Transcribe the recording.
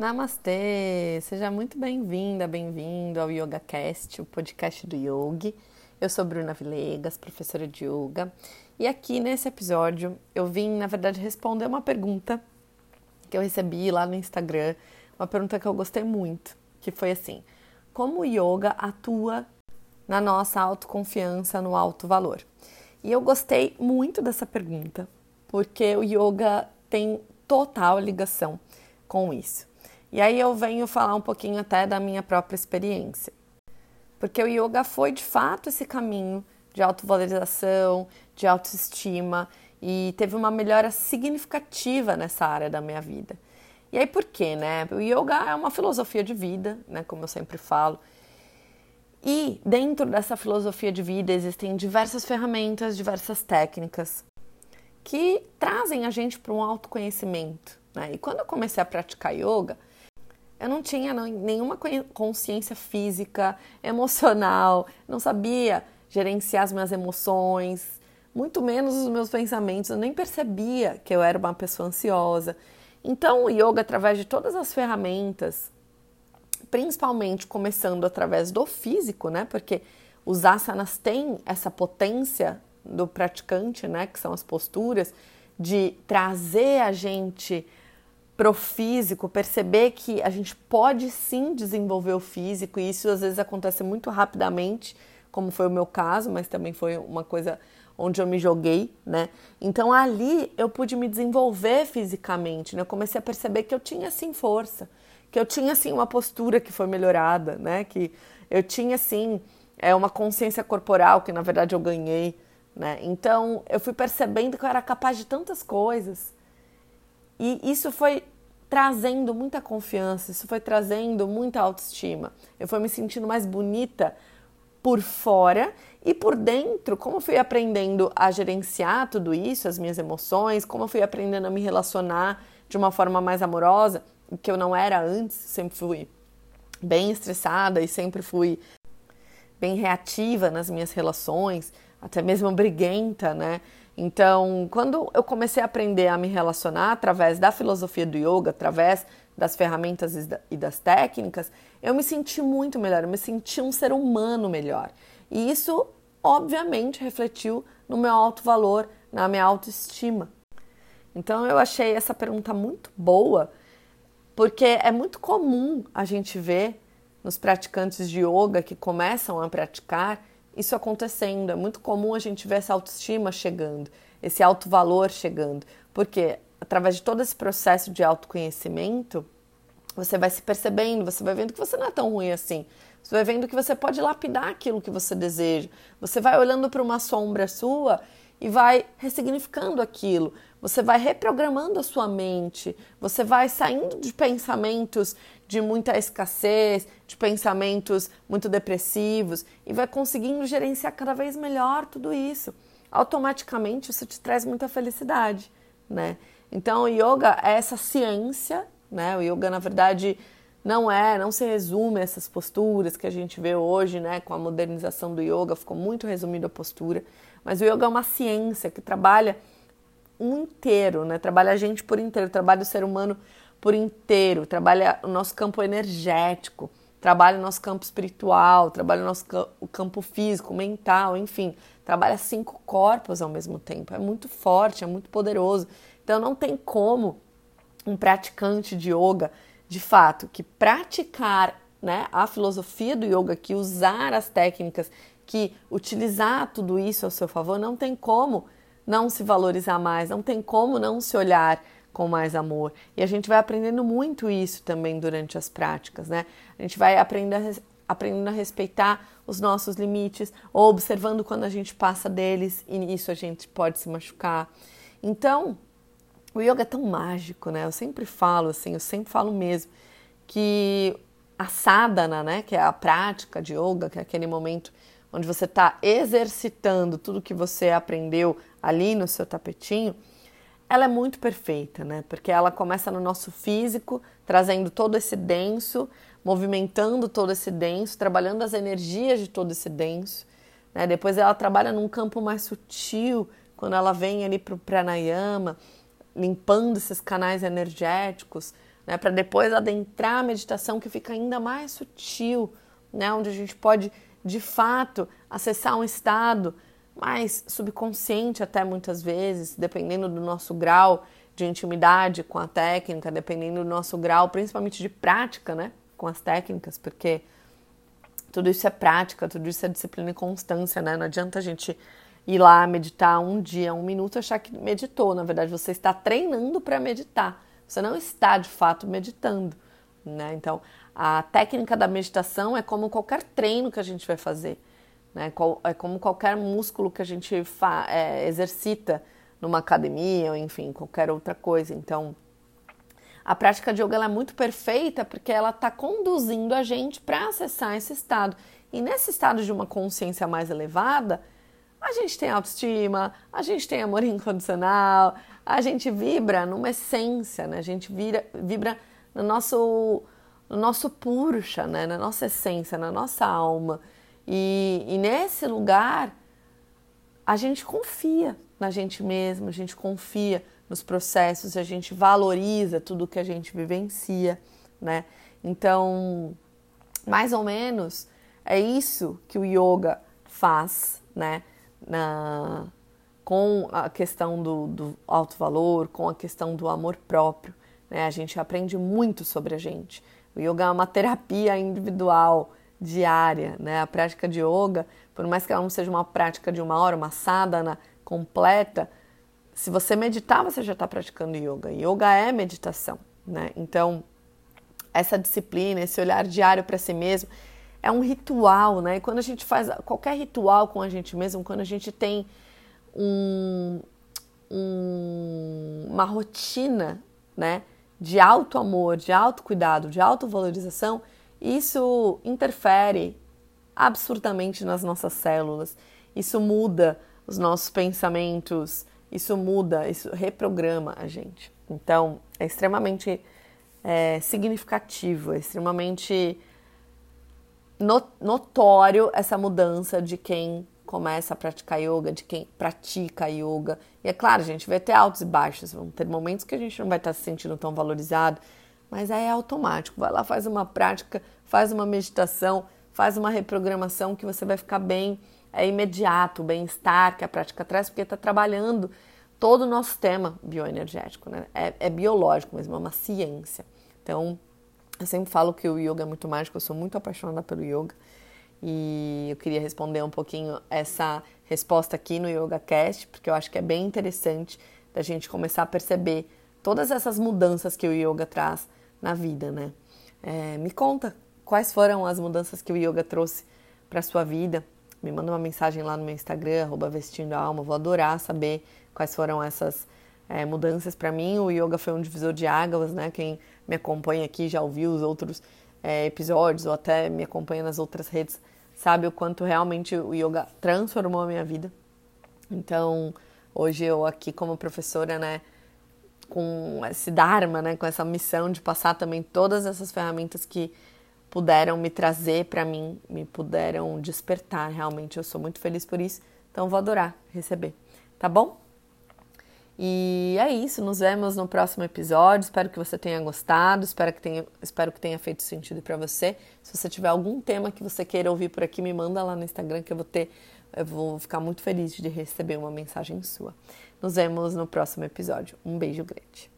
Namastê! Seja muito bem-vinda, bem-vindo ao YogaCast, o podcast do Yogi. Eu sou Bruna Vilegas, professora de Yoga, e aqui nesse episódio eu vim, na verdade, responder uma pergunta que eu recebi lá no Instagram, uma pergunta que eu gostei muito, que foi assim: como o yoga atua na nossa autoconfiança, no alto valor? E eu gostei muito dessa pergunta, porque o yoga tem total ligação com isso. E aí eu venho falar um pouquinho até da minha própria experiência. Porque o yoga foi de fato esse caminho de autovalorização, de autoestima e teve uma melhora significativa nessa área da minha vida. E aí por quê, né? O yoga é uma filosofia de vida, né, como eu sempre falo. E dentro dessa filosofia de vida existem diversas ferramentas, diversas técnicas que trazem a gente para um autoconhecimento. Né? E quando eu comecei a praticar yoga, eu não tinha nenhuma consciência física, emocional, não sabia gerenciar as minhas emoções, muito menos os meus pensamentos. Eu nem percebia que eu era uma pessoa ansiosa. Então, o yoga, através de todas as ferramentas, principalmente começando através do físico, né? Porque os asanas têm essa potência do praticante, né? Que são as posturas, de trazer a gente pro físico, perceber que a gente pode sim desenvolver o físico, e isso às vezes acontece muito rapidamente, como foi o meu caso, mas também foi uma coisa onde eu me joguei, né? Então ali eu pude me desenvolver fisicamente, né? Eu comecei a perceber que eu tinha sim força, que eu tinha sim uma postura que foi melhorada, né? Que eu tinha sim é uma consciência corporal que na verdade eu ganhei, né? Então eu fui percebendo que eu era capaz de tantas coisas e isso foi trazendo muita confiança, isso foi trazendo muita autoestima. Eu fui me sentindo mais bonita por fora e por dentro, como eu fui aprendendo a gerenciar tudo isso, as minhas emoções, como eu fui aprendendo a me relacionar de uma forma mais amorosa, que eu não era antes, sempre fui bem estressada e sempre fui bem reativa nas minhas relações, até mesmo briguenta, né? Então, quando eu comecei a aprender a me relacionar através da filosofia do yoga, através das ferramentas e das técnicas, eu me senti muito melhor, eu me senti um ser humano melhor. E isso, obviamente, refletiu no meu alto valor, na minha autoestima. Então, eu achei essa pergunta muito boa, porque é muito comum a gente ver nos praticantes de yoga que começam a praticar isso acontecendo. É muito comum a gente ver essa autoestima chegando, esse alto valor chegando, porque através de todo esse processo de autoconhecimento, você vai se percebendo, você vai vendo que você não é tão ruim assim. Você vai vendo que você pode lapidar aquilo que você deseja. Você vai olhando para uma sombra sua e vai ressignificando aquilo. Você vai reprogramando a sua mente. Você vai saindo de pensamentos de muita escassez, de pensamentos muito depressivos e vai conseguindo gerenciar cada vez melhor tudo isso. Automaticamente isso te traz muita felicidade, né? Então, o yoga é essa ciência, né? O yoga, na verdade, não é, não se resume a essas posturas que a gente vê hoje, né? Com a modernização do yoga, ficou muito resumido a postura. Mas o yoga é uma ciência que trabalha um inteiro, né? Trabalha a gente por inteiro, trabalha o ser humano por inteiro, trabalha o nosso campo energético, trabalha o nosso campo espiritual, trabalha o nosso o campo físico, mental, enfim, trabalha cinco corpos ao mesmo tempo. É muito forte, é muito poderoso. Então não tem como um praticante de yoga, de fato, que praticar né, a filosofia do yoga, que usar as técnicas, que utilizar tudo isso ao seu favor, não tem como não se valorizar mais, não tem como não se olhar com mais amor. E a gente vai aprendendo muito isso também durante as práticas, né? A gente vai aprendendo, aprendendo a respeitar os nossos limites, ou observando quando a gente passa deles e nisso a gente pode se machucar. Então, o yoga é tão mágico, né? Eu sempre falo assim, eu sempre falo mesmo que a sadhana, né, que é a prática de yoga, que é aquele momento onde você está exercitando tudo que você aprendeu ali no seu tapetinho, ela é muito perfeita, né? Porque ela começa no nosso físico, trazendo todo esse denso, movimentando todo esse denso, trabalhando as energias de todo esse denso. Né? Depois ela trabalha num campo mais sutil, quando ela vem ali para o pranayama, limpando esses canais energéticos, né? Para depois adentrar a meditação que fica ainda mais sutil, né? Onde a gente pode de fato acessar um estado mais subconsciente até muitas vezes, dependendo do nosso grau de intimidade com a técnica, dependendo do nosso grau, principalmente de prática, né, com as técnicas, porque tudo isso é prática, tudo isso é disciplina e constância, né? Não adianta a gente ir lá meditar um dia, um minuto, achar que meditou. Na verdade, você está treinando para meditar. Você não está de fato meditando, né? Então, a técnica da meditação é como qualquer treino que a gente vai fazer, né? É como qualquer músculo que a gente é, exercita numa academia ou enfim, qualquer outra coisa. Então, a prática de yoga é muito perfeita porque ela está conduzindo a gente para acessar esse estado. E nesse estado de uma consciência mais elevada, a gente tem autoestima, a gente tem amor incondicional, a gente vibra numa essência, né? A gente vira, vibra no nosso, no nosso purusha, né? Na nossa essência, na nossa alma. E, e nesse lugar, a gente confia na gente mesmo, a gente confia nos processos, a gente valoriza tudo que a gente vivencia, né? Então, mais ou menos é isso que o yoga faz, né? Na, com a questão do, do alto valor, com a questão do amor próprio, né? A gente aprende muito sobre a gente. O yoga é uma terapia individual, diária, né? A prática de yoga, por mais que ela não seja uma prática de uma hora, uma sadhana completa, se você meditar, você já está praticando yoga. Yoga é meditação, né? Então, essa disciplina, esse olhar diário para si mesmo, é um ritual, né? E quando a gente faz qualquer ritual com a gente mesmo, quando a gente tem um, um, uma rotina, né? De alto amor, de alto cuidado, de autovalorização, isso interfere absurdamente nas nossas células. Isso muda os nossos pensamentos, isso muda, isso reprograma a gente. Então, é extremamente é, significativo, é extremamente notório essa mudança de quem começa a praticar yoga, de quem pratica yoga. E é claro, a gente vai ter altos e baixos, vão ter momentos que a gente não vai estar se sentindo tão valorizado, mas aí é automático. Vai lá, faz uma prática, faz uma meditação, faz uma reprogramação que você vai ficar bem é imediato, o bem-estar que a prática traz, porque está trabalhando todo o nosso sistema bioenergético, né? É, é, biológico mesmo, é uma ciência. Então, eu sempre falo que o yoga é muito mágico, eu sou muito apaixonada pelo yoga e eu queria responder um pouquinho essa resposta aqui no YogaCast, porque eu acho que é bem interessante da gente começar a perceber todas essas mudanças que o yoga traz na vida, né? É, me conta quais foram as mudanças que o yoga trouxe para sua vida, me manda uma mensagem lá no meu Instagram, vestindo alma, vou adorar saber quais foram essas é, mudanças para mim. O yoga foi um divisor de águas, né? Quem me acompanha aqui já ouviu os outros é, episódios ou até me acompanha nas outras redes sabe o quanto realmente o yoga transformou a minha vida. Então, hoje eu aqui como professora, né, com esse dharma, né, com essa missão de passar também todas essas ferramentas que puderam me trazer para mim, me puderam despertar. Realmente eu sou muito feliz por isso. Então vou adorar receber, tá bom? E é isso, nos vemos no próximo episódio. Espero que você tenha gostado, espero que tenha, espero que tenha feito sentido para você. Se você tiver algum tema que você queira ouvir por aqui, me manda lá no Instagram que eu vou ter, eu vou ficar muito feliz de receber uma mensagem sua. Nos vemos no próximo episódio. Um beijo grande.